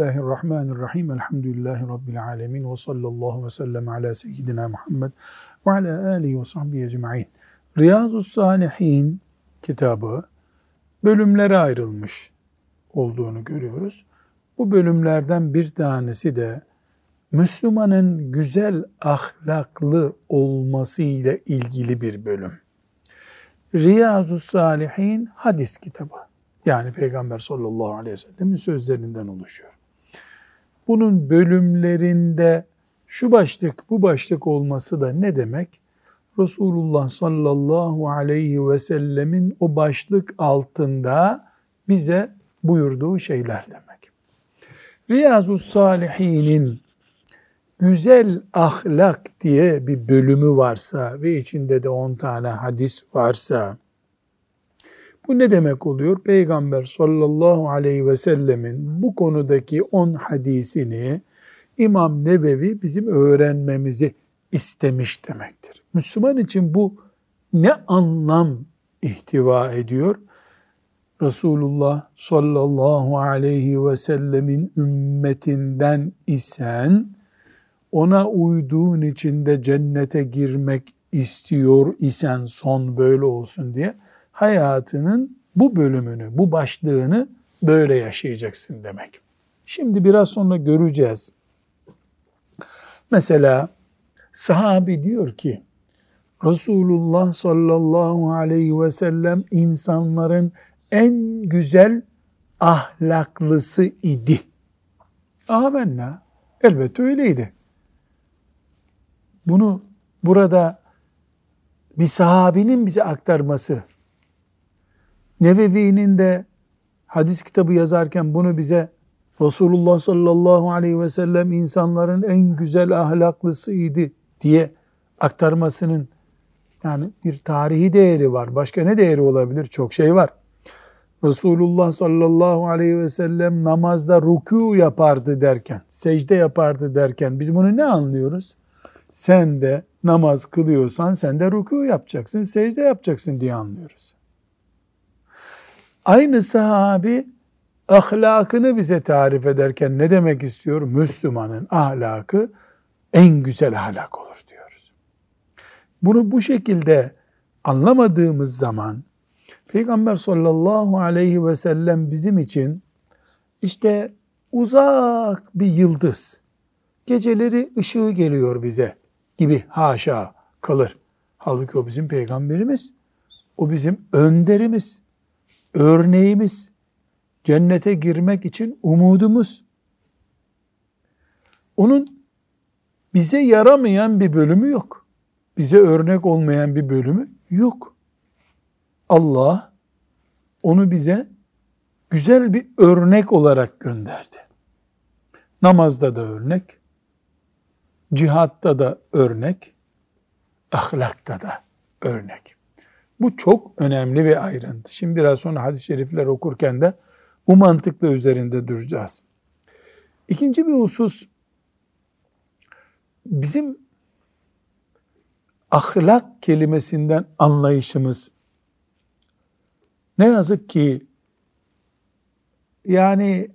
Bismillahirrahmanirrahim. Elhamdülillahi Rabbil alemin. Ve sallallahu ve sellem ala seyyidina Muhammed ve ala alihi ve sahbihi ecma'in. Riyazu Salihin kitabı bölümlere ayrılmış olduğunu görüyoruz. Bu bölümlerden bir tanesi de Müslümanın güzel ahlaklı olması ile ilgili bir bölüm. Riyazu Salihin hadis kitabı. Yani Peygamber sallallahu aleyhi ve sellemin sözlerinden oluşuyor. Bunun bölümlerinde şu başlık bu başlık olması da ne demek? Resulullah sallallahu aleyhi ve sellemin o başlık altında bize buyurduğu şeyler demek. Riyazu Salihin'in güzel ahlak diye bir bölümü varsa ve içinde de 10 tane hadis varsa bu ne demek oluyor? Peygamber sallallahu aleyhi ve sellemin bu konudaki 10 hadisini İmam Nevevi bizim öğrenmemizi istemiş demektir. Müslüman için bu ne anlam ihtiva ediyor? Resulullah sallallahu aleyhi ve sellemin ümmetinden isen ona uyduğun için de cennete girmek istiyor isen son böyle olsun diye hayatının bu bölümünü, bu başlığını böyle yaşayacaksın demek. Şimdi biraz sonra göreceğiz. Mesela sahabi diyor ki Resulullah sallallahu aleyhi ve sellem insanların en güzel ahlaklısı idi. Amenna. Elbette öyleydi. Bunu burada bir sahabinin bize aktarması, Nevevi'nin de hadis kitabı yazarken bunu bize Resulullah sallallahu aleyhi ve sellem insanların en güzel ahlaklısıydı diye aktarmasının yani bir tarihi değeri var. Başka ne değeri olabilir? Çok şey var. Resulullah sallallahu aleyhi ve sellem namazda ruku yapardı derken, secde yapardı derken biz bunu ne anlıyoruz? Sen de namaz kılıyorsan sen de ruku yapacaksın, secde yapacaksın diye anlıyoruz. Aynı sahabi ahlakını bize tarif ederken ne demek istiyor? Müslümanın ahlakı en güzel ahlak olur diyoruz. Bunu bu şekilde anlamadığımız zaman Peygamber sallallahu aleyhi ve sellem bizim için işte uzak bir yıldız, geceleri ışığı geliyor bize gibi haşa kalır. Halbuki o bizim peygamberimiz, o bizim önderimiz, örneğimiz, cennete girmek için umudumuz. Onun bize yaramayan bir bölümü yok. Bize örnek olmayan bir bölümü yok. Allah onu bize güzel bir örnek olarak gönderdi. Namazda da örnek, cihatta da örnek, ahlakta da örnek. Bu çok önemli bir ayrıntı. Şimdi biraz sonra hadis-i şerifler okurken de bu mantıkla üzerinde duracağız. İkinci bir husus, bizim ahlak kelimesinden anlayışımız ne yazık ki yani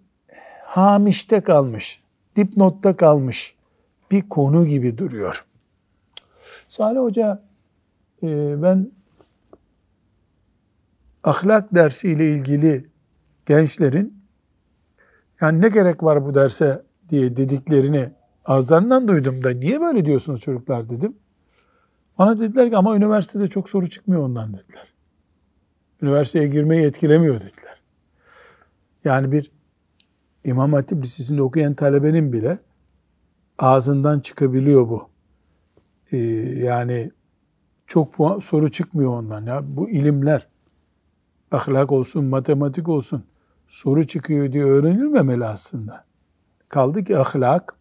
hamişte kalmış, dipnotta kalmış bir konu gibi duruyor. Salih Hoca e, ben ahlak dersiyle ilgili gençlerin yani ne gerek var bu derse diye dediklerini ağızlarından duydum da niye böyle diyorsunuz çocuklar dedim. Bana dediler ki ama üniversitede çok soru çıkmıyor ondan dediler. Üniversiteye girmeyi etkilemiyor dediler. Yani bir İmam Hatip Lisesi'nde okuyan talebenin bile ağzından çıkabiliyor bu. Ee, yani çok soru çıkmıyor ondan. Ya bu ilimler ahlak olsun, matematik olsun soru çıkıyor diye öğrenilmemeli aslında. Kaldı ki ahlak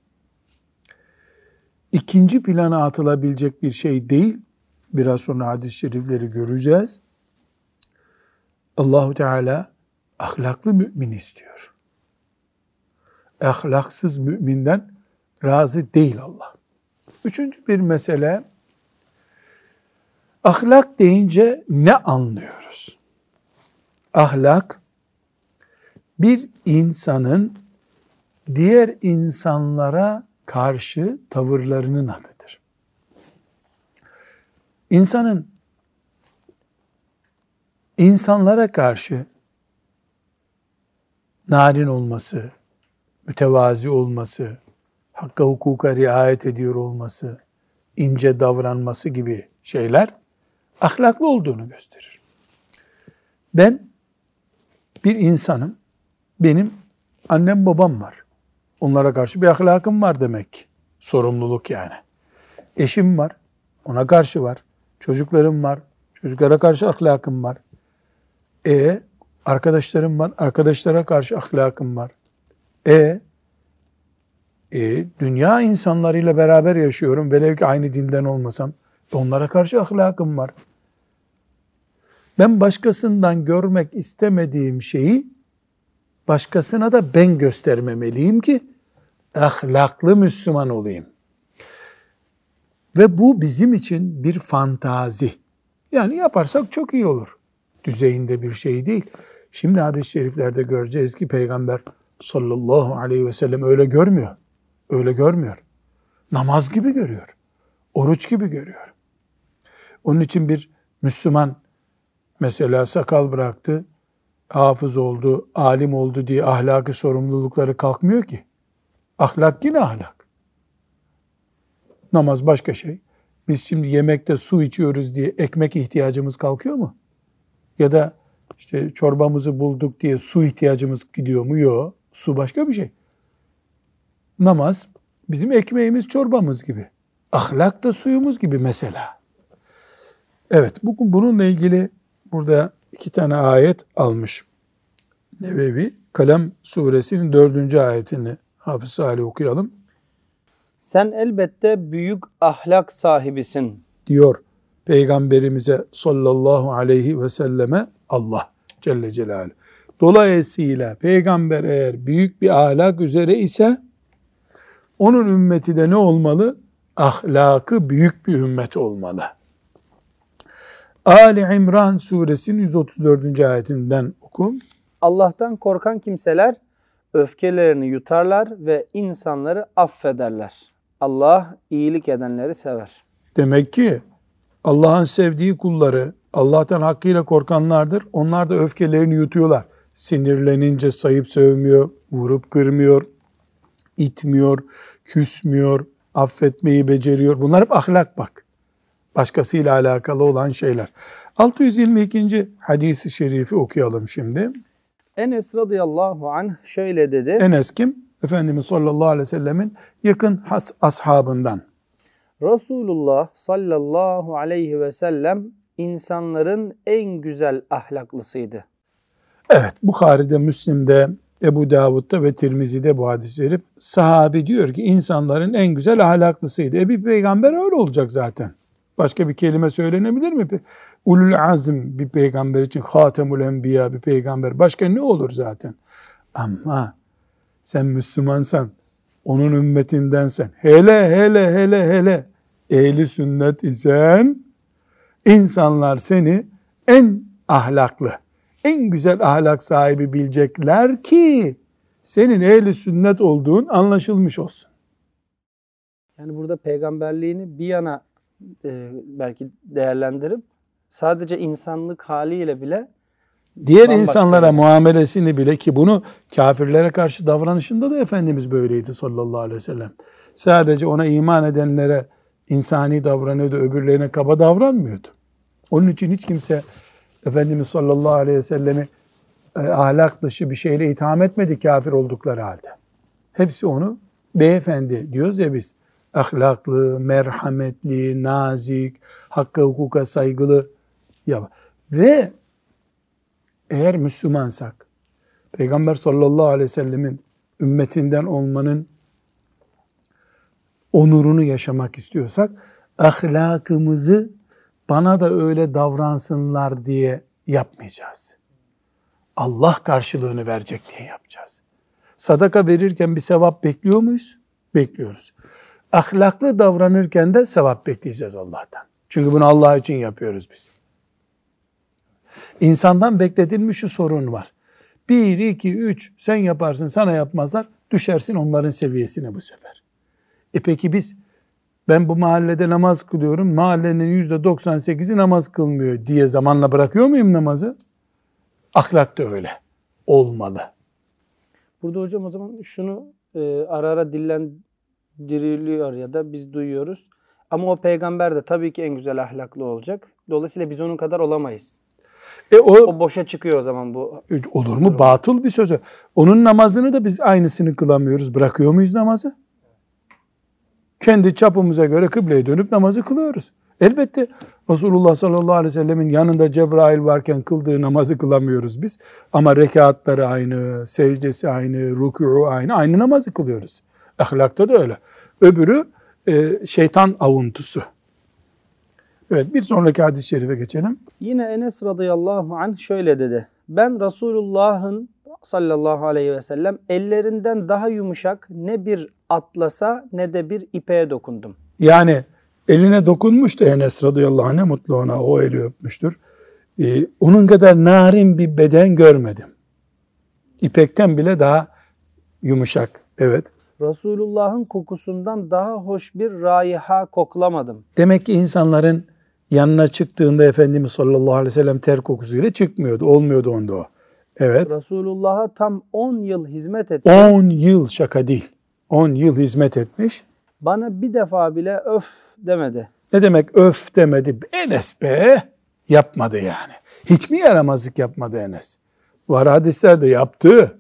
ikinci plana atılabilecek bir şey değil. Biraz sonra hadis-i şerifleri göreceğiz. Allahu Teala ahlaklı mümin istiyor. Ahlaksız müminden razı değil Allah. Üçüncü bir mesele ahlak deyince ne anlıyoruz? Ahlak bir insanın diğer insanlara karşı tavırlarının adıdır. İnsanın insanlara karşı narin olması, mütevazi olması, hakka hukuka riayet ediyor olması, ince davranması gibi şeyler ahlaklı olduğunu gösterir. Ben bir insanım. Benim annem babam var. Onlara karşı bir ahlakım var demek. Sorumluluk yani. Eşim var. Ona karşı var. Çocuklarım var. Çocuklara karşı ahlakım var. E arkadaşlarım var. Arkadaşlara karşı ahlakım var. E e, dünya insanlarıyla beraber yaşıyorum. Velev ki aynı dinden olmasam. Onlara karşı ahlakım var. Ben başkasından görmek istemediğim şeyi başkasına da ben göstermemeliyim ki ahlaklı Müslüman olayım. Ve bu bizim için bir fantazi. Yani yaparsak çok iyi olur. Düzeyinde bir şey değil. Şimdi hadis-i şeriflerde göreceğiz ki Peygamber sallallahu aleyhi ve sellem öyle görmüyor. Öyle görmüyor. Namaz gibi görüyor. Oruç gibi görüyor. Onun için bir Müslüman mesela sakal bıraktı, hafız oldu, alim oldu diye ahlaki sorumlulukları kalkmıyor ki. Ahlak yine ahlak. Namaz başka şey. Biz şimdi yemekte su içiyoruz diye ekmek ihtiyacımız kalkıyor mu? Ya da işte çorbamızı bulduk diye su ihtiyacımız gidiyor mu? Yok. Su başka bir şey. Namaz bizim ekmeğimiz çorbamız gibi. Ahlak da suyumuz gibi mesela. Evet, bugün bununla ilgili burada iki tane ayet almış. Nevevi, Kalem suresinin dördüncü ayetini Hafız Salih okuyalım. Sen elbette büyük ahlak sahibisin. Diyor Peygamberimize sallallahu aleyhi ve selleme Allah Celle Celaluhu. Dolayısıyla peygamber eğer büyük bir ahlak üzere ise onun ümmeti de ne olmalı? Ahlakı büyük bir ümmet olmalı. Ali İmran suresinin 134. ayetinden oku. Allah'tan korkan kimseler öfkelerini yutarlar ve insanları affederler. Allah iyilik edenleri sever. Demek ki Allah'ın sevdiği kulları, Allah'tan hakkıyla korkanlardır. Onlar da öfkelerini yutuyorlar. Sinirlenince sayıp sövmüyor, vurup kırmıyor, itmiyor, küsmüyor, affetmeyi beceriyor. Bunlar hep ahlak bak. Başkasıyla alakalı olan şeyler. 622. hadisi şerifi okuyalım şimdi. Enes radıyallahu anh şöyle dedi. Enes kim? Efendimiz sallallahu aleyhi ve sellemin yakın has ashabından. Resulullah sallallahu aleyhi ve sellem insanların en güzel ahlaklısıydı. Evet, Bukhari'de, Müslim'de, Ebu Davud'da ve Tirmizi'de bu hadis-i şerif sahabi diyor ki insanların en güzel ahlaklısıydı. E bir peygamber öyle olacak zaten. Başka bir kelime söylenebilir mi? Ulul azm bir peygamber için hatemul enbiya bir peygamber. Başka ne olur zaten? Ama sen Müslümansan, onun ümmetindensen, hele hele hele hele ehli sünnet isen insanlar seni en ahlaklı, en güzel ahlak sahibi bilecekler ki senin ehli sünnet olduğun anlaşılmış olsun. Yani burada peygamberliğini bir yana e, belki değerlendirip sadece insanlık haliyle bile diğer insanlara muamelesini bile ki bunu kafirlere karşı davranışında da Efendimiz böyleydi sallallahu aleyhi ve sellem. Sadece ona iman edenlere insani davranıyordu, öbürlerine kaba davranmıyordu. Onun için hiç kimse Efendimiz sallallahu aleyhi ve sellemi e, ahlak dışı bir şeyle itham etmedi kafir oldukları halde. Hepsi onu beyefendi diyoruz ya biz. Ahlaklı, merhametli, nazik, hakka hukuka saygılı. Ya. Ve eğer Müslümansak, Peygamber sallallahu aleyhi ve sellemin ümmetinden olmanın onurunu yaşamak istiyorsak, ahlakımızı bana da öyle davransınlar diye yapmayacağız. Allah karşılığını verecek diye yapacağız. Sadaka verirken bir sevap bekliyor muyuz? Bekliyoruz. Ahlaklı davranırken de sevap bekleyeceğiz Allah'tan. Çünkü bunu Allah için yapıyoruz biz. İnsandan bekletilmiş şu sorun var. Bir, iki, üç sen yaparsın sana yapmazlar. düşersin onların seviyesine bu sefer. E peki biz ben bu mahallede namaz kılıyorum. Mahallenin yüzde 98'i namaz kılmıyor diye zamanla bırakıyor muyum namazı? Ahlak da öyle. Olmalı. Burada hocam o zaman şunu e, ara ara dillendiriliyor ya da biz duyuyoruz. Ama o peygamber de tabii ki en güzel ahlaklı olacak. Dolayısıyla biz onun kadar olamayız. E o, O boşa çıkıyor o zaman bu. olur mu? Batıl bir sözü. Onun namazını da biz aynısını kılamıyoruz. Bırakıyor muyuz namazı? Kendi çapımıza göre kıbleye dönüp namazı kılıyoruz. Elbette Resulullah sallallahu aleyhi ve sellemin yanında Cebrail varken kıldığı namazı kılamıyoruz biz. Ama rekatları aynı, secdesi aynı, rükûu aynı, aynı namazı kılıyoruz. Ahlakta da öyle. Öbürü e, şeytan avuntusu. Evet bir sonraki hadis-i şerife geçelim. Yine Enes radıyallahu anh şöyle dedi. Ben Resulullah'ın sallallahu aleyhi ve sellem ellerinden daha yumuşak ne bir atlasa ne de bir ipeğe dokundum. Yani eline dokunmuş da Enes radıyallahu anh ne mutlu ona o eli öpmüştür. Ee, onun kadar narin bir beden görmedim. İpekten bile daha yumuşak. Evet. Resulullah'ın kokusundan daha hoş bir raiha koklamadım. Demek ki insanların yanına çıktığında Efendimiz sallallahu aleyhi ve sellem ter kokusuyla çıkmıyordu. Olmuyordu onda o. Evet. Resulullah'a tam 10 yıl hizmet etti. 10 yıl şaka değil. 10 yıl hizmet etmiş. Bana bir defa bile öf demedi. Ne demek öf demedi. Enes be yapmadı yani. Hiç mi yaramazlık yapmadı Enes? Var hadislerde yaptı.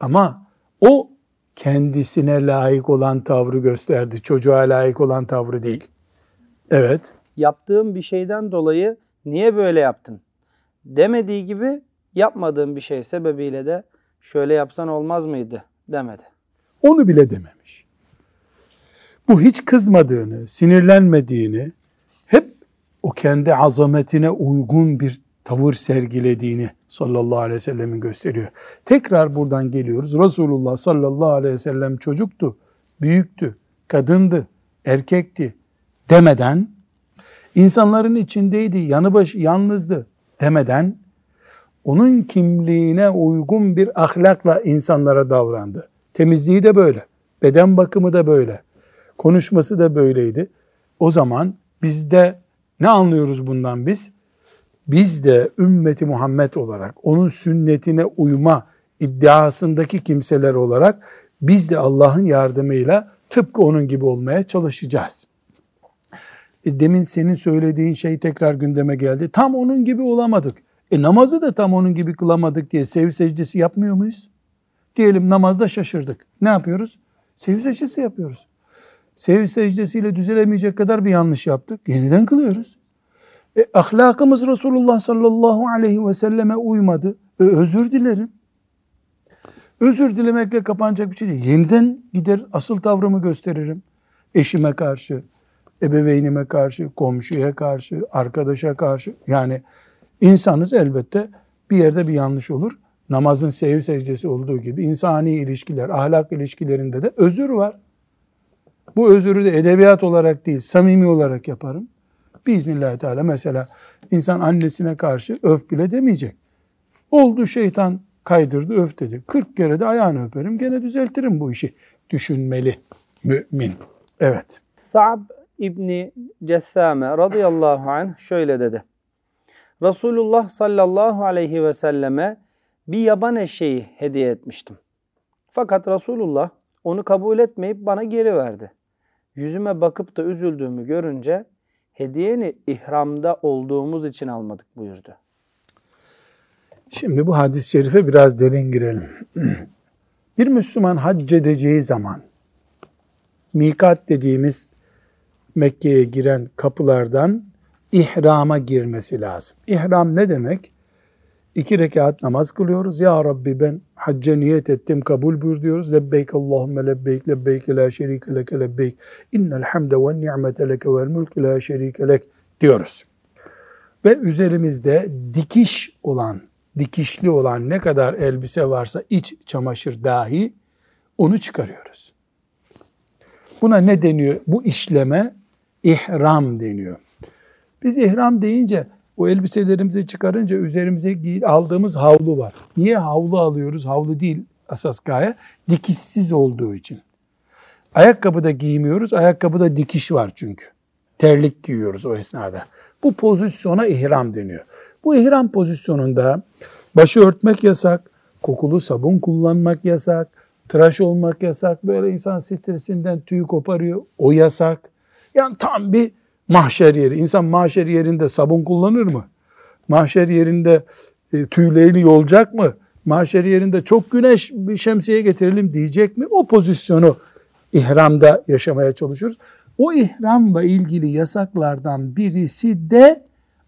Ama o kendisine layık olan tavrı gösterdi. Çocuğa layık olan tavrı değil. Evet. Yaptığım bir şeyden dolayı niye böyle yaptın? Demediği gibi yapmadığım bir şey sebebiyle de şöyle yapsan olmaz mıydı demedi. Onu bile dememiş. Bu hiç kızmadığını, sinirlenmediğini, hep o kendi azametine uygun bir tavır sergilediğini sallallahu aleyhi ve sellemin gösteriyor. Tekrar buradan geliyoruz. Resulullah sallallahu aleyhi ve sellem çocuktu, büyüktü, kadındı, erkekti demeden, insanların içindeydi, yanı başı yalnızdı demeden, onun kimliğine uygun bir ahlakla insanlara davrandı. Temizliği de böyle, beden bakımı da böyle, konuşması da böyleydi. O zaman bizde ne anlıyoruz bundan biz? Biz de ümmeti Muhammed olarak onun sünnetine uyma iddiasındaki kimseler olarak biz de Allah'ın yardımıyla tıpkı onun gibi olmaya çalışacağız. E demin senin söylediğin şey tekrar gündeme geldi. Tam onun gibi olamadık. E namazı da tam onun gibi kılamadık diye sev secdesi yapmıyor muyuz? Diyelim namazda şaşırdık. Ne yapıyoruz? Sev secdesi yapıyoruz. Sev secdesiyle düzelemeyecek kadar bir yanlış yaptık. Yeniden kılıyoruz. E, ahlakımız Resulullah sallallahu aleyhi ve selleme uymadı. E, özür dilerim. Özür dilemekle kapanacak bir şey değil. Yeniden gider asıl tavrımı gösteririm. Eşime karşı, ebeveynime karşı, komşuya karşı, arkadaşa karşı. Yani insanız elbette bir yerde bir yanlış olur. Namazın sev secdesi olduğu gibi insani ilişkiler, ahlak ilişkilerinde de özür var. Bu özürü de edebiyat olarak değil, samimi olarak yaparım. Biiznillahü Teala mesela insan annesine karşı öf bile demeyecek. Oldu şeytan kaydırdı öf dedi. 40 kere de ayağını öperim gene düzeltirim bu işi. Düşünmeli mümin. Evet. Sa'b İbni Cessame radıyallahu anh şöyle dedi. Resulullah sallallahu aleyhi ve selleme bir yaban eşeği hediye etmiştim. Fakat Resulullah onu kabul etmeyip bana geri verdi. Yüzüme bakıp da üzüldüğümü görünce hediyeni ihramda olduğumuz için almadık buyurdu. Şimdi bu hadis-i şerife biraz derin girelim. Bir Müslüman hac edeceği zaman mikat dediğimiz Mekke'ye giren kapılardan ihrama girmesi lazım. İhram ne demek? İki rekat namaz kılıyoruz. Ya Rabbi ben hacca niyet ettim kabul buyur diyoruz. Lebbeyk Allahümme lebbeyk lebbeyk la şerike leke lebbeyk. İnnel hamde ve ni'mete leke vel mulk la şerike lek diyoruz. Ve üzerimizde dikiş olan, dikişli olan ne kadar elbise varsa iç çamaşır dahi onu çıkarıyoruz. Buna ne deniyor? Bu işleme ihram deniyor. Biz ihram deyince o elbiselerimizi çıkarınca üzerimize aldığımız havlu var. Niye havlu alıyoruz? Havlu değil. asas gaye dikişsiz olduğu için. Ayakkabı da giymiyoruz. Ayakkabıda dikiş var çünkü. Terlik giyiyoruz o esnada. Bu pozisyona ihram deniyor. Bu ihram pozisyonunda başı örtmek yasak, kokulu sabun kullanmak yasak, tıraş olmak yasak. Böyle insan stresinden tüyü koparıyor. O yasak. Yani tam bir mahşer yeri. İnsan mahşer yerinde sabun kullanır mı? Mahşer yerinde e, tüylerini yolacak mı? Mahşer yerinde çok güneş bir şemsiye getirelim diyecek mi? O pozisyonu ihramda yaşamaya çalışıyoruz. O ihramla ilgili yasaklardan birisi de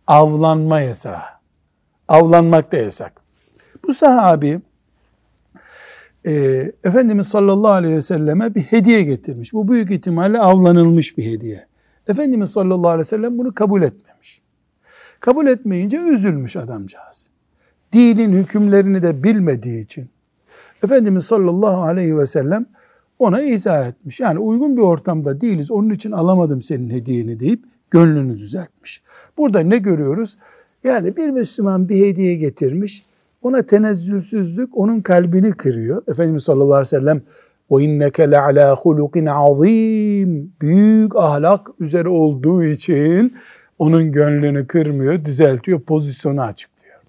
avlanma yasağı. Avlanmak da yasak. Bu sahabi e, Efendimiz sallallahu aleyhi ve selleme bir hediye getirmiş. Bu büyük ihtimalle avlanılmış bir hediye. Efendimiz sallallahu aleyhi ve sellem bunu kabul etmemiş. Kabul etmeyince üzülmüş adamcağız. Dinin hükümlerini de bilmediği için Efendimiz sallallahu aleyhi ve sellem ona izah etmiş. Yani uygun bir ortamda değiliz onun için alamadım senin hediyeni deyip gönlünü düzeltmiş. Burada ne görüyoruz? Yani bir Müslüman bir hediye getirmiş. Ona tenezzülsüzlük onun kalbini kırıyor. Efendimiz sallallahu aleyhi ve sellem inneke le'alâ hulukin azim. Büyük ahlak üzere olduğu için onun gönlünü kırmıyor, düzeltiyor, pozisyonu açıklıyor.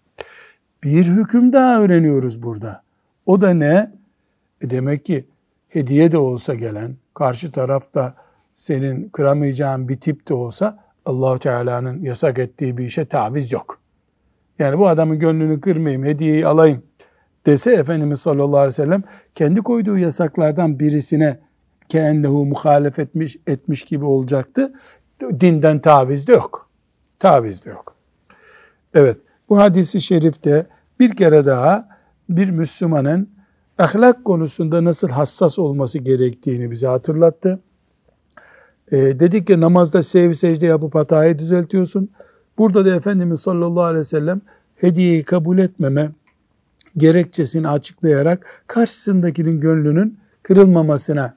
Bir hüküm daha öğreniyoruz burada. O da ne? E demek ki hediye de olsa gelen, karşı tarafta senin kıramayacağın bir tip de olsa allah Teala'nın yasak ettiği bir işe taviz yok. Yani bu adamın gönlünü kırmayayım, hediyeyi alayım dese Efendimiz sallallahu aleyhi ve sellem kendi koyduğu yasaklardan birisine kendihu muhalef etmiş, etmiş gibi olacaktı. Dinden taviz de yok. Taviz de yok. Evet bu hadisi şerifte bir kere daha bir Müslümanın ahlak konusunda nasıl hassas olması gerektiğini bize hatırlattı. E, dedik ki namazda sev secde yapıp hatayı düzeltiyorsun. Burada da Efendimiz sallallahu aleyhi ve sellem hediyeyi kabul etmeme gerekçesini açıklayarak karşısındakinin gönlünün kırılmamasına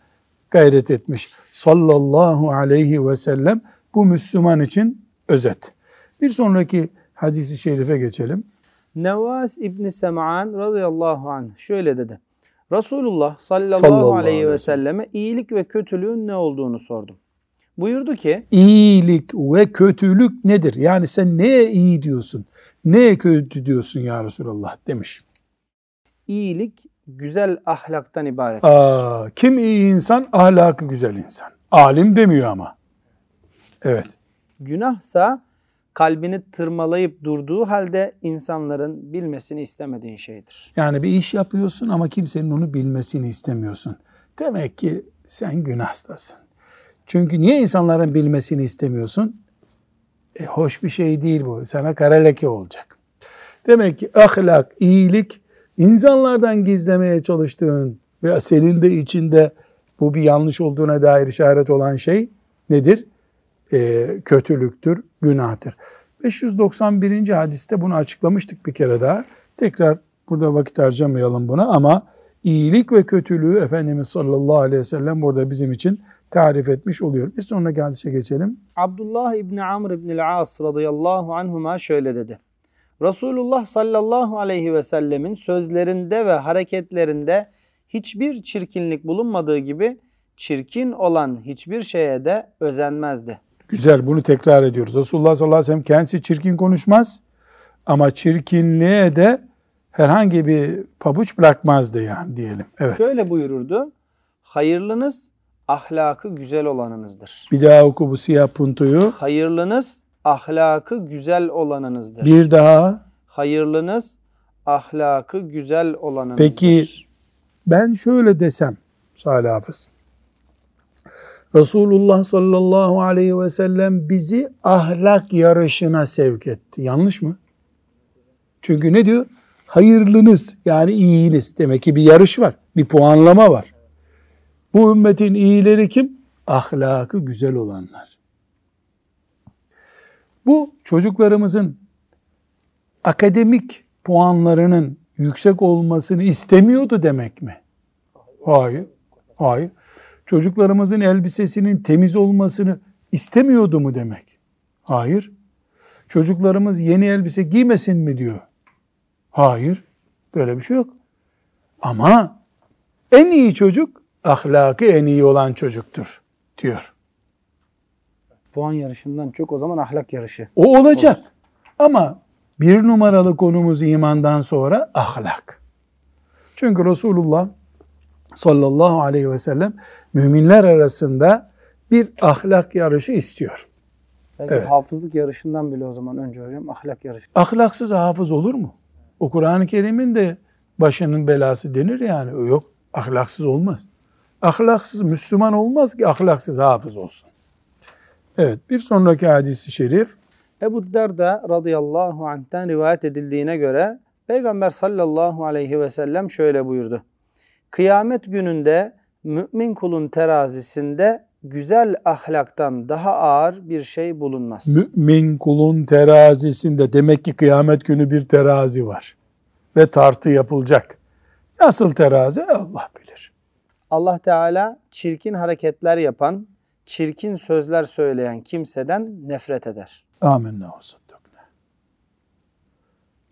gayret etmiş. Sallallahu aleyhi ve sellem bu Müslüman için özet. Bir sonraki hadisi şerife geçelim. Nevas İbni Sem'an radıyallahu anh şöyle dedi. Resulullah sallallahu, Sallallahu aleyhi ve selleme iyilik ve kötülüğün ne olduğunu sordum. Buyurdu ki İyilik ve kötülük nedir? Yani sen neye iyi diyorsun? Neye kötü diyorsun ya Resulallah demiş. İyilik güzel ahlaktan ibarettir. Aa, kim iyi insan? Ahlakı güzel insan. Alim demiyor ama. Evet. Günahsa kalbini tırmalayıp durduğu halde insanların bilmesini istemediğin şeydir. Yani bir iş yapıyorsun ama kimsenin onu bilmesini istemiyorsun. Demek ki sen günahstasın. Çünkü niye insanların bilmesini istemiyorsun? E, hoş bir şey değil bu. Sana kara leke olacak. Demek ki ahlak, iyilik, insanlardan gizlemeye çalıştığın ve senin de içinde bu bir yanlış olduğuna dair işaret olan şey nedir? E, kötülüktür, günahtır. 591. hadiste bunu açıklamıştık bir kere daha. Tekrar burada vakit harcamayalım buna ama iyilik ve kötülüğü Efendimiz sallallahu aleyhi ve sellem burada bizim için tarif etmiş oluyor. Bir sonraki hadise geçelim. Abdullah İbni Amr İbni As radıyallahu anhuma şöyle dedi. Resulullah sallallahu aleyhi ve sellemin sözlerinde ve hareketlerinde hiçbir çirkinlik bulunmadığı gibi çirkin olan hiçbir şeye de özenmezdi. Güzel bunu tekrar ediyoruz. Resulullah sallallahu aleyhi ve sellem kendisi çirkin konuşmaz ama çirkinliğe de herhangi bir pabuç bırakmazdı yani diyelim. Evet. Şöyle buyururdu. Hayırlınız ahlakı güzel olanınızdır. Bir daha oku bu siyah puntoyu. Hayırlınız ahlakı güzel olanınızdır. Bir daha. Hayırlınız ahlakı güzel olanınızdır. Peki ben şöyle desem Salih Hafız. Resulullah sallallahu aleyhi ve sellem bizi ahlak yarışına sevk etti. Yanlış mı? Çünkü ne diyor? Hayırlınız yani iyiniz. Demek ki bir yarış var. Bir puanlama var. Bu ümmetin iyileri kim? Ahlakı güzel olanlar. Bu çocuklarımızın akademik puanlarının yüksek olmasını istemiyordu demek mi? Hayır. Hayır. Çocuklarımızın elbisesinin temiz olmasını istemiyordu mu demek? Hayır. Çocuklarımız yeni elbise giymesin mi diyor? Hayır. Böyle bir şey yok. Ama En iyi çocuk ahlakı en iyi olan çocuktur diyor. Puan yarışından çok o zaman ahlak yarışı. O olacak. Ama bir numaralı konumuz imandan sonra ahlak. Çünkü Resulullah sallallahu aleyhi ve sellem müminler arasında bir ahlak yarışı istiyor. Belki Evet. hafızlık yarışından bile o zaman önce hocam ahlak yarışı. Ahlaksız hafız olur mu? O Kur'an-ı Kerim'in de başının belası denir yani. Yok. Ahlaksız olmaz. Ahlaksız Müslüman olmaz ki ahlaksız hafız olsun. Evet bir sonraki hadisi şerif Ebu Derda radıyallahu anh'ten rivayet edildiğine göre Peygamber sallallahu aleyhi ve sellem şöyle buyurdu. Kıyamet gününde mümin kulun terazisinde güzel ahlaktan daha ağır bir şey bulunmaz. mümin kulun terazisinde demek ki kıyamet günü bir terazi var. Ve tartı yapılacak. Nasıl terazi Allah bilir. Allah Teala çirkin hareketler yapan, çirkin sözler söyleyen kimseden nefret eder. Amenna ve saddakna.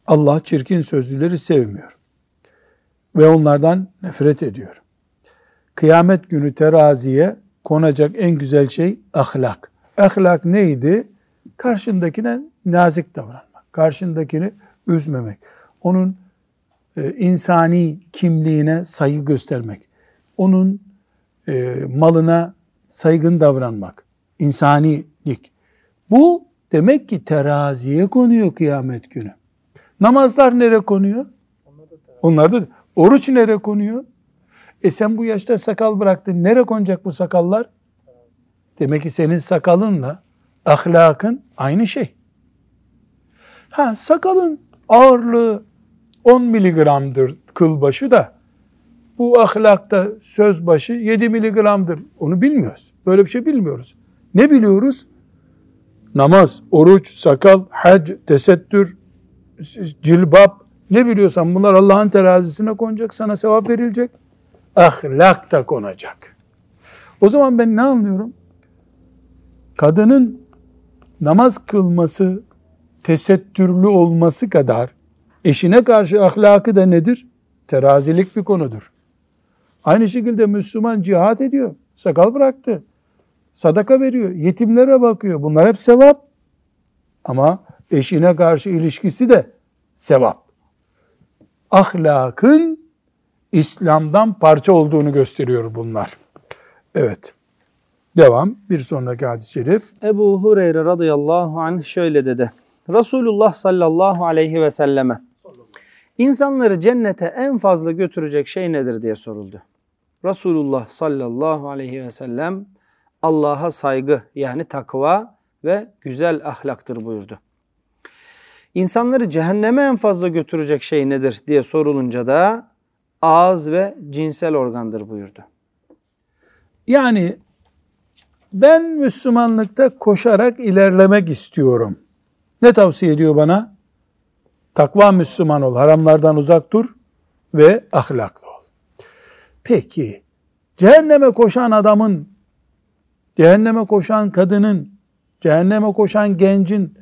Allah çirkin sözlüleri sevmiyor. Ve onlardan nefret ediyor. Kıyamet günü teraziye konacak en güzel şey ahlak. Ahlak neydi? Karşındakine nazik davranmak. Karşındakini üzmemek. Onun e, insani kimliğine saygı göstermek. Onun e, malına saygın davranmak. İnsanilik. Bu demek ki teraziye konuyor kıyamet günü. Namazlar nereye konuyor? Onlar da oruç nereye konuyor? E sen bu yaşta sakal bıraktın. Nereye konacak bu sakallar? Demek ki senin sakalınla ahlakın aynı şey. Ha sakalın ağırlığı 10 miligramdır kıl başı da bu ahlakta söz başı 7 miligramdır. Onu bilmiyoruz. Böyle bir şey bilmiyoruz. Ne biliyoruz? Namaz, oruç, sakal, hac, tesettür, cilbap ne biliyorsan bunlar Allah'ın terazisine konacak, sana sevap verilecek. Ahlak da konacak. O zaman ben ne anlıyorum? Kadının namaz kılması, tesettürlü olması kadar eşine karşı ahlakı da nedir? Terazilik bir konudur. Aynı şekilde Müslüman cihat ediyor. Sakal bıraktı. Sadaka veriyor. Yetimlere bakıyor. Bunlar hep sevap. Ama eşine karşı ilişkisi de sevap. Ahlakın İslam'dan parça olduğunu gösteriyor bunlar. Evet. Devam. Bir sonraki hadis-i şerif. Ebu Hureyre radıyallahu anh şöyle dedi. Resulullah sallallahu aleyhi ve selleme insanları cennete en fazla götürecek şey nedir diye soruldu. Resulullah sallallahu aleyhi ve sellem Allah'a saygı yani takva ve güzel ahlaktır buyurdu. İnsanları cehenneme en fazla götürecek şey nedir diye sorulunca da ağız ve cinsel organdır buyurdu. Yani ben Müslümanlıkta koşarak ilerlemek istiyorum. Ne tavsiye ediyor bana? Takva Müslüman ol, haramlardan uzak dur ve ahlaklı. Peki, cehenneme koşan adamın, cehenneme koşan kadının, cehenneme koşan gencin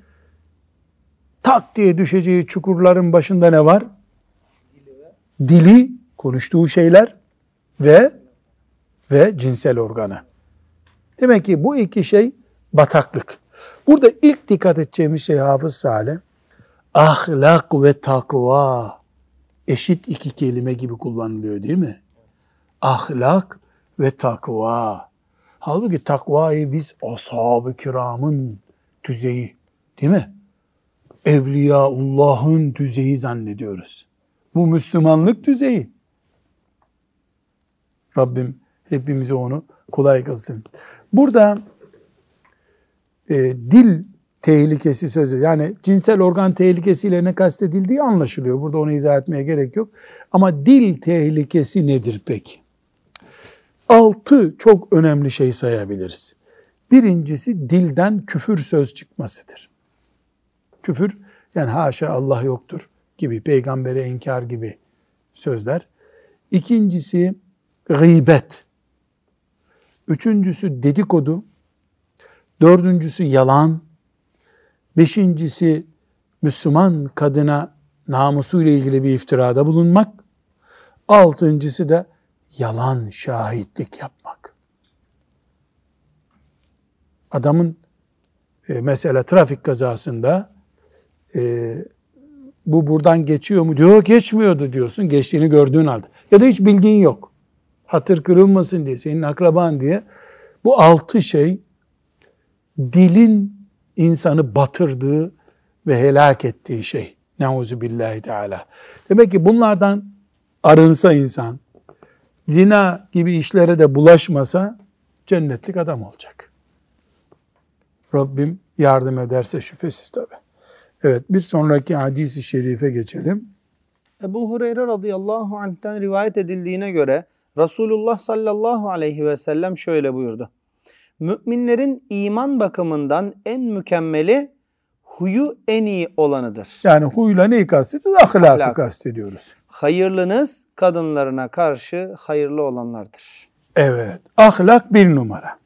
tak diye düşeceği çukurların başında ne var? Dili, konuştuğu şeyler ve ve cinsel organı. Demek ki bu iki şey bataklık. Burada ilk dikkat edeceğimiz şey Hafız Salih, ahlak ve takva eşit iki kelime gibi kullanılıyor değil mi? Ahlak ve takva. Halbuki takvayı biz ashab-ı kiramın düzeyi değil mi? Evliyaullah'ın düzeyi zannediyoruz. Bu Müslümanlık düzeyi. Rabbim hepimize onu kolay kılsın. Burada e, dil tehlikesi sözü yani cinsel organ tehlikesiyle ne kastedildiği anlaşılıyor. Burada onu izah etmeye gerek yok. Ama dil tehlikesi nedir peki? Altı çok önemli şey sayabiliriz. Birincisi dilden küfür söz çıkmasıdır. Küfür yani haşa Allah yoktur gibi, peygambere inkar gibi sözler. İkincisi gıybet. Üçüncüsü dedikodu. Dördüncüsü yalan. Beşincisi Müslüman kadına namusuyla ilgili bir iftirada bulunmak. Altıncısı da yalan şahitlik yapmak. Adamın e, mesela trafik kazasında e, bu buradan geçiyor mu diyor geçmiyordu diyorsun geçtiğini gördüğün halde ya da hiç bildiğin yok hatır kırılmasın diye senin akraban diye bu altı şey dilin insanı batırdığı ve helak ettiği şey. Neuzu billahi teala. Demek ki bunlardan arınsa insan, zina gibi işlere de bulaşmasa cennetlik adam olacak. Rabbim yardım ederse şüphesiz tabi. Evet bir sonraki hadisi şerife geçelim. Ebu Hureyre radıyallahu anh'ten rivayet edildiğine göre Resulullah sallallahu aleyhi ve sellem şöyle buyurdu. Müminlerin iman bakımından en mükemmeli huyu en iyi olanıdır. Yani huyla neyi kastediyoruz? Ahlakı Ahlak. kastediyoruz. Hayırlınız kadınlarına karşı hayırlı olanlardır. Evet. Ahlak bir numara.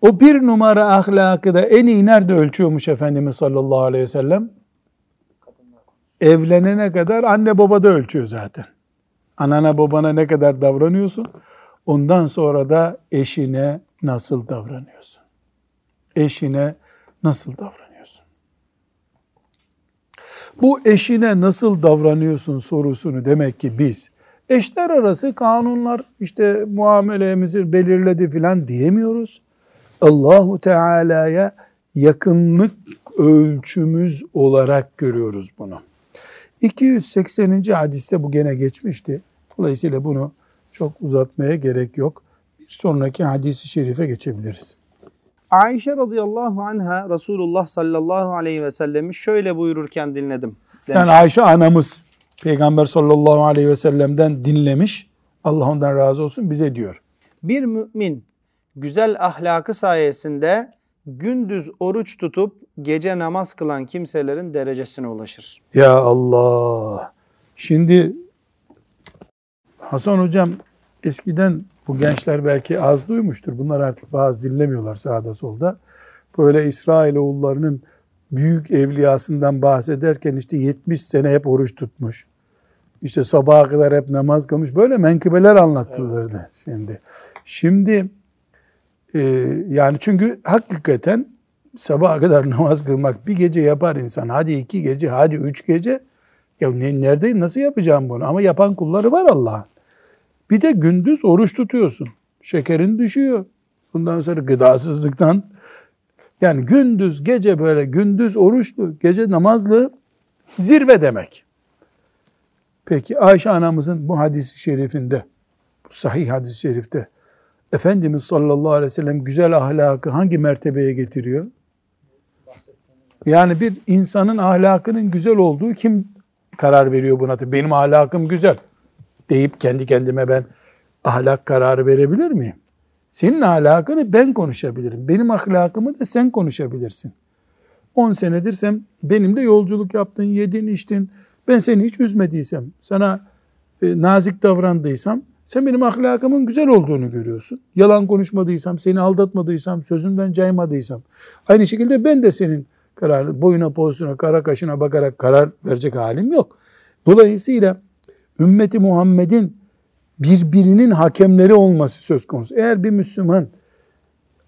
O bir numara ahlakı da en iyi nerede ölçüyormuş Efendimiz sallallahu aleyhi ve sellem? Evlenene kadar anne babada ölçüyor zaten. Anana babana ne kadar davranıyorsun? Ondan sonra da eşine nasıl davranıyorsun? Eşine nasıl davranıyorsun? Bu eşine nasıl davranıyorsun sorusunu demek ki biz eşler arası kanunlar işte muamelemizi belirledi filan diyemiyoruz. Allahu Teala'ya yakınlık ölçümüz olarak görüyoruz bunu. 280. hadiste bu gene geçmişti. Dolayısıyla bunu çok uzatmaya gerek yok. Bir sonraki hadisi şerife geçebiliriz. Ayşe radıyallahu anha Resulullah sallallahu aleyhi ve sellemi şöyle buyururken dinledim. Demiş. Yani Ayşe anamız Peygamber sallallahu aleyhi ve sellem'den dinlemiş. Allah ondan razı olsun bize diyor. Bir mümin güzel ahlakı sayesinde gündüz oruç tutup gece namaz kılan kimselerin derecesine ulaşır. Ya Allah. Şimdi Hasan hocam eskiden bu gençler belki az duymuştur. Bunlar artık bazı dinlemiyorlar sağda solda. Böyle İsrailoğullarının büyük evliyasından bahsederken işte 70 sene hep oruç tutmuş. İşte sabaha kadar hep namaz kılmış. Böyle menkıbeler anlatılırdı evet. şimdi. Şimdi e, yani çünkü hakikaten sabaha kadar namaz kılmak bir gece yapar insan. Hadi iki gece, hadi üç gece. Ya ne, neredeyim, nasıl yapacağım bunu? Ama yapan kulları var Allah'ın. Bir de gündüz oruç tutuyorsun. Şekerin düşüyor. Bundan sonra gıdasızlıktan yani gündüz gece böyle gündüz oruçlu, gece namazlı zirve demek. Peki Ayşe anamızın bu hadisi şerifinde, bu sahih hadis-i şerifte Efendimiz sallallahu aleyhi ve sellem güzel ahlakı hangi mertebeye getiriyor? Yani bir insanın ahlakının güzel olduğu kim karar veriyor buna? Benim ahlakım güzel deyip kendi kendime ben ahlak kararı verebilir miyim? Senin ahlakını ben konuşabilirim. Benim ahlakımı da sen konuşabilirsin. 10 senedir sen benimle yolculuk yaptın, yedin, içtin. Ben seni hiç üzmediysem, sana e, nazik davrandıysam sen benim ahlakımın güzel olduğunu görüyorsun. Yalan konuşmadıysam, seni aldatmadıysam, sözümden caymadıysam. Aynı şekilde ben de senin kararı, boyuna, pozuna, kara kaşına bakarak karar verecek halim yok. Dolayısıyla ümmeti Muhammed'in birbirinin hakemleri olması söz konusu. Eğer bir Müslüman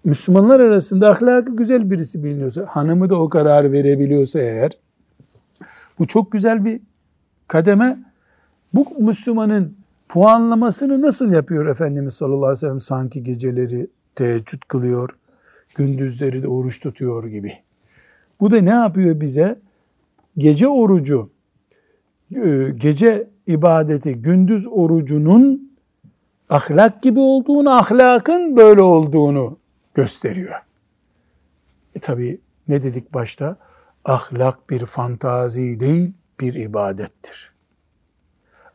Müslümanlar arasında ahlakı güzel birisi biliniyorsa, hanımı da o kararı verebiliyorsa eğer, bu çok güzel bir kademe. Bu Müslümanın puanlamasını nasıl yapıyor Efendimiz sallallahu aleyhi ve sellem? Sanki geceleri teheccüd kılıyor, gündüzleri de oruç tutuyor gibi. Bu da ne yapıyor bize? Gece orucu, gece ibadeti, gündüz orucunun ahlak gibi olduğunu, ahlakın böyle olduğunu gösteriyor. E tabi ne dedik başta? Ahlak bir fantazi değil, bir ibadettir.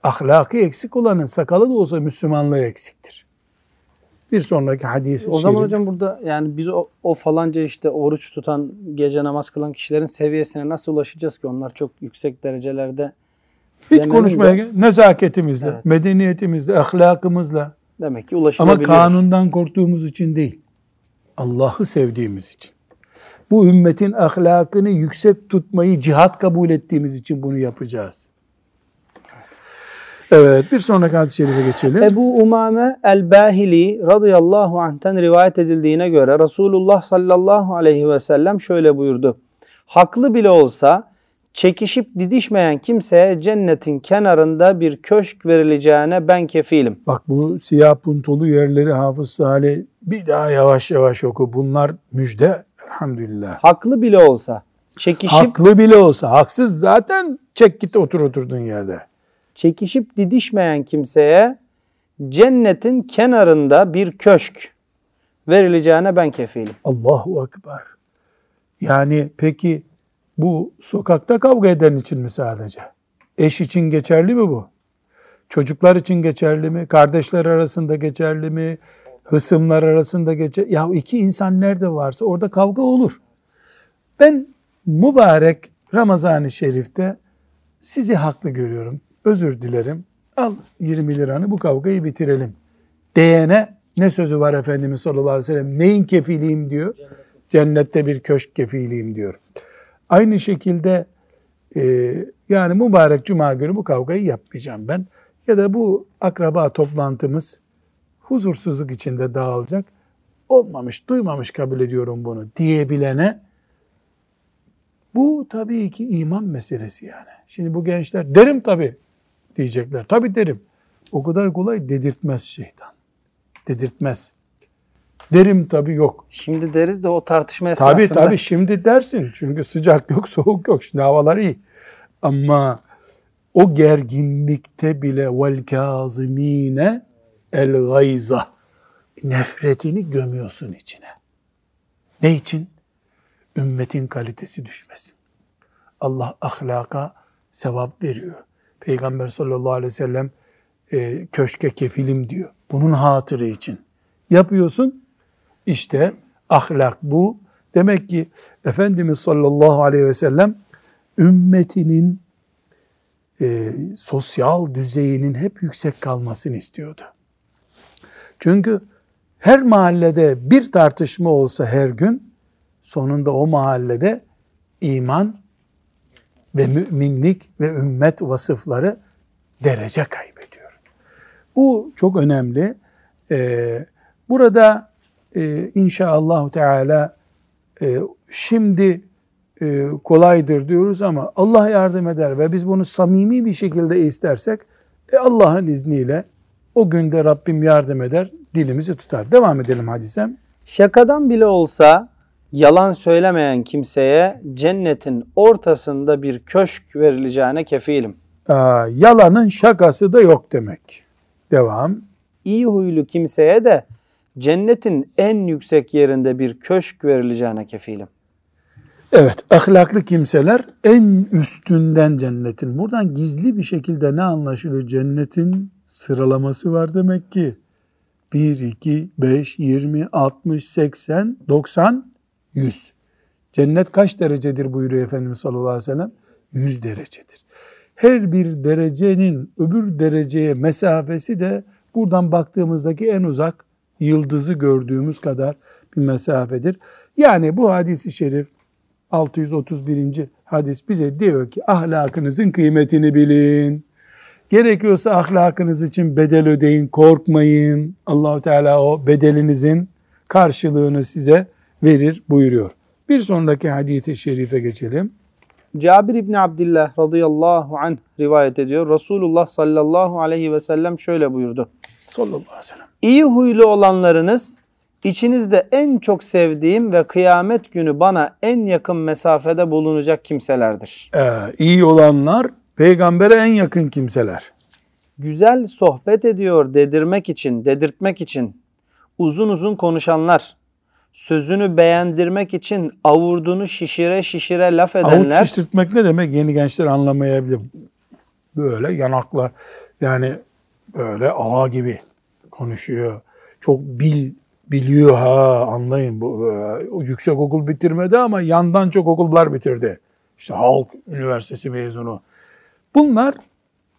Ahlakı eksik olanın sakalı da olsa Müslümanlığı eksiktir. Bir sonraki hadis. O zaman hocam burada yani biz o, o falanca işte oruç tutan, gece namaz kılan kişilerin seviyesine nasıl ulaşacağız ki? Onlar çok yüksek derecelerde hiç konuşmaya de, nezaketimizle, evet. medeniyetimizle, ahlakımızla. Demek ki ulaşılabiliyoruz. Ama kanundan korktuğumuz için değil. Allah'ı sevdiğimiz için. Bu ümmetin ahlakını yüksek tutmayı cihat kabul ettiğimiz için bunu yapacağız. Evet bir sonraki hadis-i şerife geçelim. Ebu Umame el-Bahili radıyallahu anh'ten rivayet edildiğine göre Resulullah sallallahu aleyhi ve sellem şöyle buyurdu. Haklı bile olsa çekişip didişmeyen kimseye cennetin kenarında bir köşk verileceğine ben kefilim. Bak bu siyah puntolu yerleri Hafız Salih bir daha yavaş yavaş oku. Bunlar müjde elhamdülillah. Haklı bile olsa çekişip Haklı bile olsa haksız zaten çek git otur oturduğun yerde. çekişip didişmeyen kimseye cennetin kenarında bir köşk verileceğine ben kefilim. Allahu Ekber. Yani peki bu sokakta kavga eden için mi sadece? Eş için geçerli mi bu? Çocuklar için geçerli mi? Kardeşler arasında geçerli mi? Hısımlar arasında geçer. Ya iki insan nerede varsa orada kavga olur. Ben mübarek Ramazan-ı Şerif'te sizi haklı görüyorum. Özür dilerim. Al 20 liranı bu kavgayı bitirelim. Diyene ne sözü var Efendimiz sallallahu aleyhi ve sellem? Neyin kefiliyim diyor? Cennette bir köşk kefiliyim diyor. Aynı şekilde e, yani mübarek cuma günü bu kavgayı yapmayacağım ben. Ya da bu akraba toplantımız huzursuzluk içinde dağılacak. Olmamış, duymamış kabul ediyorum bunu diyebilene bu tabii ki iman meselesi yani. Şimdi bu gençler derim tabii diyecekler. Tabii derim. O kadar kolay dedirtmez şeytan. Dedirtmez. Derim tabii yok. Şimdi deriz de o tartışma esnasında Tabii tabii şimdi dersin. Çünkü sıcak yok, soğuk yok. Şimdi havalar iyi. Ama o gerginlikte bile vel kazimine el gayza nefretini gömüyorsun içine. Ne için? Ümmetin kalitesi düşmesin. Allah ahlaka sevap veriyor. Peygamber sallallahu aleyhi ve sellem e, köşke kefilim diyor. Bunun hatırı için. Yapıyorsun. İşte ahlak bu. Demek ki Efendimiz sallallahu aleyhi ve sellem ümmetinin e, sosyal düzeyinin hep yüksek kalmasını istiyordu. Çünkü her mahallede bir tartışma olsa her gün sonunda o mahallede iman ve müminlik ve ümmet vasıfları derece kaybediyor. Bu çok önemli. Ee, burada e, inşallah Teala e, şimdi e, kolaydır diyoruz ama Allah yardım eder ve biz bunu samimi bir şekilde istersek e, Allah'ın izniyle o günde Rabbim yardım eder, dilimizi tutar. Devam edelim hadisem. Şakadan bile olsa yalan söylemeyen kimseye cennetin ortasında bir köşk verileceğine kefilim. Aa, yalanın şakası da yok demek. Devam. İyi huylu kimseye de cennetin en yüksek yerinde bir köşk verileceğine kefilim. Evet, ahlaklı kimseler en üstünden cennetin. Buradan gizli bir şekilde ne anlaşılıyor? Cennetin sıralaması var demek ki. 1, 2, 5, 20, 60, 80, 90, 100. Cennet kaç derecedir buyuruyor Efendimiz sallallahu aleyhi ve sellem? 100 derecedir. Her bir derecenin öbür dereceye mesafesi de buradan baktığımızdaki en uzak yıldızı gördüğümüz kadar bir mesafedir. Yani bu hadisi şerif 631. hadis bize diyor ki ahlakınızın kıymetini bilin. Gerekiyorsa ahlakınız için bedel ödeyin, korkmayın. Allahu Teala o bedelinizin karşılığını size verir buyuruyor. Bir sonraki hadisi şerife geçelim. Cabir İbni Abdillah radıyallahu anh rivayet ediyor. Resulullah sallallahu aleyhi ve sellem şöyle buyurdu. Sallallahu aleyhi ve sellem. İyi huylu olanlarınız içinizde en çok sevdiğim ve kıyamet günü bana en yakın mesafede bulunacak kimselerdir. Ee, iyi olanlar peygambere en yakın kimseler. Güzel sohbet ediyor dedirmek için, dedirtmek için uzun uzun konuşanlar, sözünü beğendirmek için avurdunu şişire şişire laf Avuç edenler, şişirtmek ne demek? Yeni gençler anlamayabilir. Böyle yanakla yani böyle ağa gibi konuşuyor. Çok bil biliyor ha anlayın bu e, yüksek okul bitirmedi ama yandan çok okullar bitirdi. İşte Halk Üniversitesi mezunu. Bunlar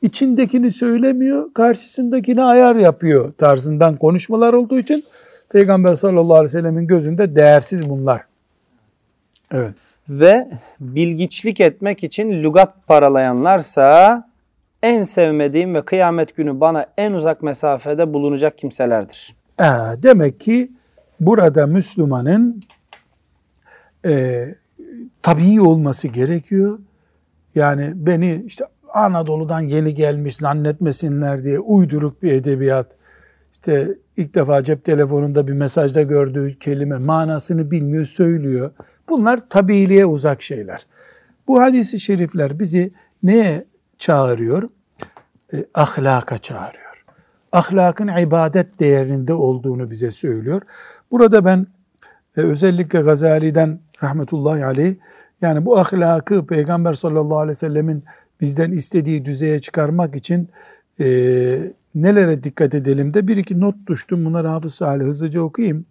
içindekini söylemiyor, karşısındakini ayar yapıyor tarzından konuşmalar olduğu için Peygamber sallallahu aleyhi ve sellemin gözünde değersiz bunlar. Evet. ve bilgiçlik etmek için lügat paralayanlarsa en sevmediğim ve kıyamet günü bana en uzak mesafede bulunacak kimselerdir. Ee, demek ki burada Müslümanın e, tabii olması gerekiyor. Yani beni işte Anadolu'dan yeni gelmiş zannetmesinler diye uyduruk bir edebiyat, işte ilk defa cep telefonunda bir mesajda gördüğü kelime manasını bilmiyor, söylüyor. Bunlar tabiiliğe uzak şeyler. Bu hadisi şerifler bizi neye çağırıyor? E, ahlaka çağırıyor. Ahlakın ibadet değerinde olduğunu bize söylüyor. Burada ben e, özellikle Gazali'den rahmetullahi aleyh yani bu ahlakı Peygamber sallallahu aleyhi ve sellemin bizden istediği düzeye çıkarmak için e, nelere dikkat edelim de bir iki not düştüm. Bunları Hafız Salih hızlıca okuyayım.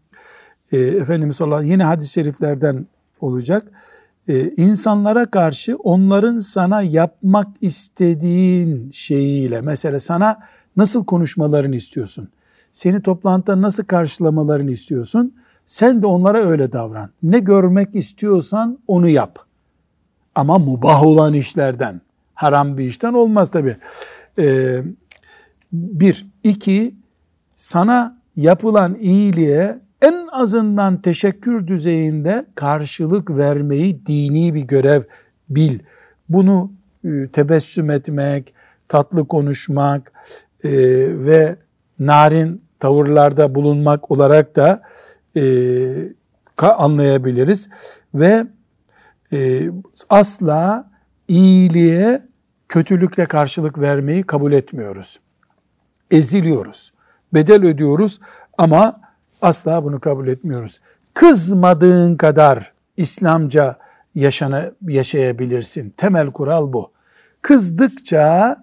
E, Efendimiz sallallahu aleyhi yine hadis-i şeriflerden olacak. E, insanlara karşı onların sana yapmak istediğin şeyiyle mesela sana nasıl konuşmalarını istiyorsun? Seni toplantıda nasıl karşılamalarını istiyorsun? Sen de onlara öyle davran. Ne görmek istiyorsan onu yap. Ama mubah olan işlerden, haram bir işten olmaz tabi. Ee, bir. iki sana yapılan iyiliğe en azından teşekkür düzeyinde karşılık vermeyi dini bir görev bil. Bunu e, tebessüm etmek, tatlı konuşmak e, ve narin tavırlarda bulunmak olarak da e, anlayabiliriz. Ve e, asla iyiliğe kötülükle karşılık vermeyi kabul etmiyoruz. Eziliyoruz. Bedel ödüyoruz ama asla bunu kabul etmiyoruz. Kızmadığın kadar İslamca yaşana, yaşayabilirsin. Temel kural bu. Kızdıkça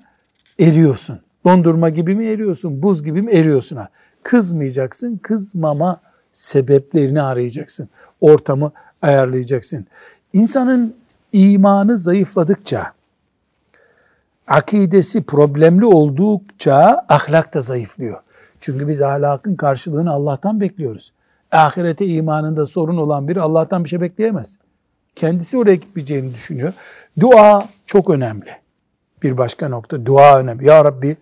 eriyorsun. Dondurma gibi mi eriyorsun, buz gibi mi eriyorsun? Ha. Kızmayacaksın, kızmama sebeplerini arayacaksın. Ortamı ayarlayacaksın. İnsanın imanı zayıfladıkça, akidesi problemli oldukça ahlak da zayıflıyor. Çünkü biz ahlakın karşılığını Allah'tan bekliyoruz. Ahirete imanında sorun olan biri Allah'tan bir şey bekleyemez. Kendisi oraya gitmeyeceğini düşünüyor. Dua çok önemli. Bir başka nokta dua önemli. Ya Rabbi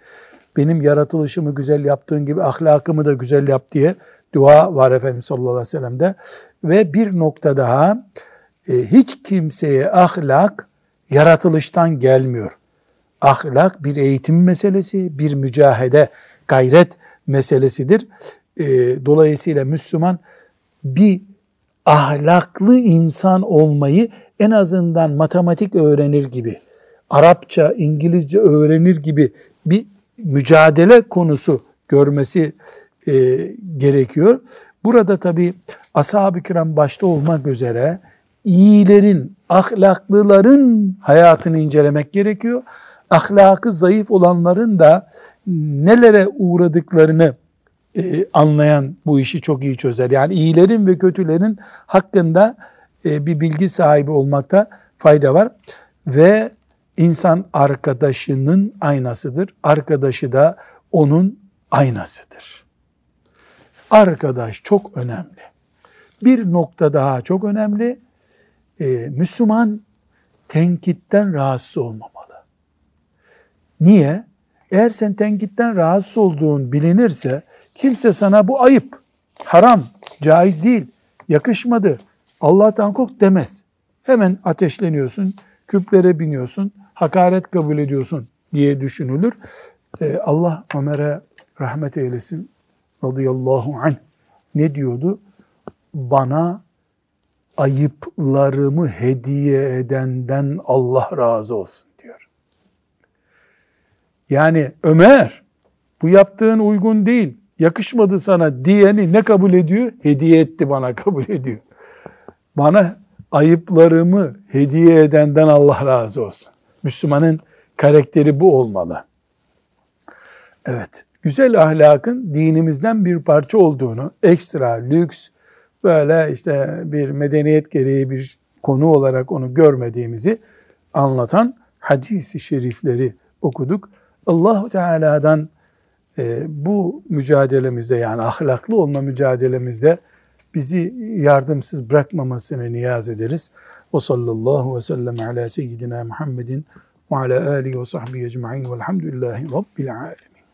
benim yaratılışımı güzel yaptığın gibi ahlakımı da güzel yap diye dua var Efendimiz sallallahu aleyhi ve sellem'de. Ve bir nokta daha e, hiç kimseye ahlak yaratılıştan gelmiyor. Ahlak bir eğitim meselesi, bir mücahede, gayret meselesidir. E, dolayısıyla Müslüman bir ahlaklı insan olmayı en azından matematik öğrenir gibi, Arapça, İngilizce öğrenir gibi bir mücadele konusu görmesi e, gerekiyor. Burada tabi ashab-ı kiram başta olmak üzere iyilerin, ahlaklıların hayatını incelemek gerekiyor. Ahlakı zayıf olanların da nelere uğradıklarını e, anlayan bu işi çok iyi çözer. Yani iyilerin ve kötülerin hakkında e, bir bilgi sahibi olmakta fayda var. Ve insan arkadaşının aynasıdır. Arkadaşı da onun aynasıdır. Arkadaş çok önemli. Bir nokta daha çok önemli. Ee, Müslüman tenkitten rahatsız olmamalı. Niye? Eğer sen tenkitten rahatsız olduğun bilinirse kimse sana bu ayıp, haram, caiz değil, yakışmadı, Allah'tan kork demez. Hemen ateşleniyorsun, küplere biniyorsun, hakaret kabul ediyorsun diye düşünülür. Ee, Allah Ömer'e rahmet eylesin radıyallahu anh ne diyordu? Bana ayıplarımı hediye edenden Allah razı olsun. Yani Ömer bu yaptığın uygun değil, yakışmadı sana diyeni ne kabul ediyor? Hediye etti bana kabul ediyor. Bana ayıplarımı hediye edenden Allah razı olsun. Müslümanın karakteri bu olmalı. Evet, güzel ahlakın dinimizden bir parça olduğunu, ekstra, lüks, böyle işte bir medeniyet gereği bir konu olarak onu görmediğimizi anlatan hadisi şerifleri okuduk. Allahu Teala'dan e, bu mücadelemizde yani ahlaklı olma mücadelemizde bizi yardımsız bırakmamasını niyaz ederiz. Ve sallallahu ve sellem ala seyyidina Muhammedin ve ala alihi ve sahbihi ecma'in velhamdülillahi rabbil alemin.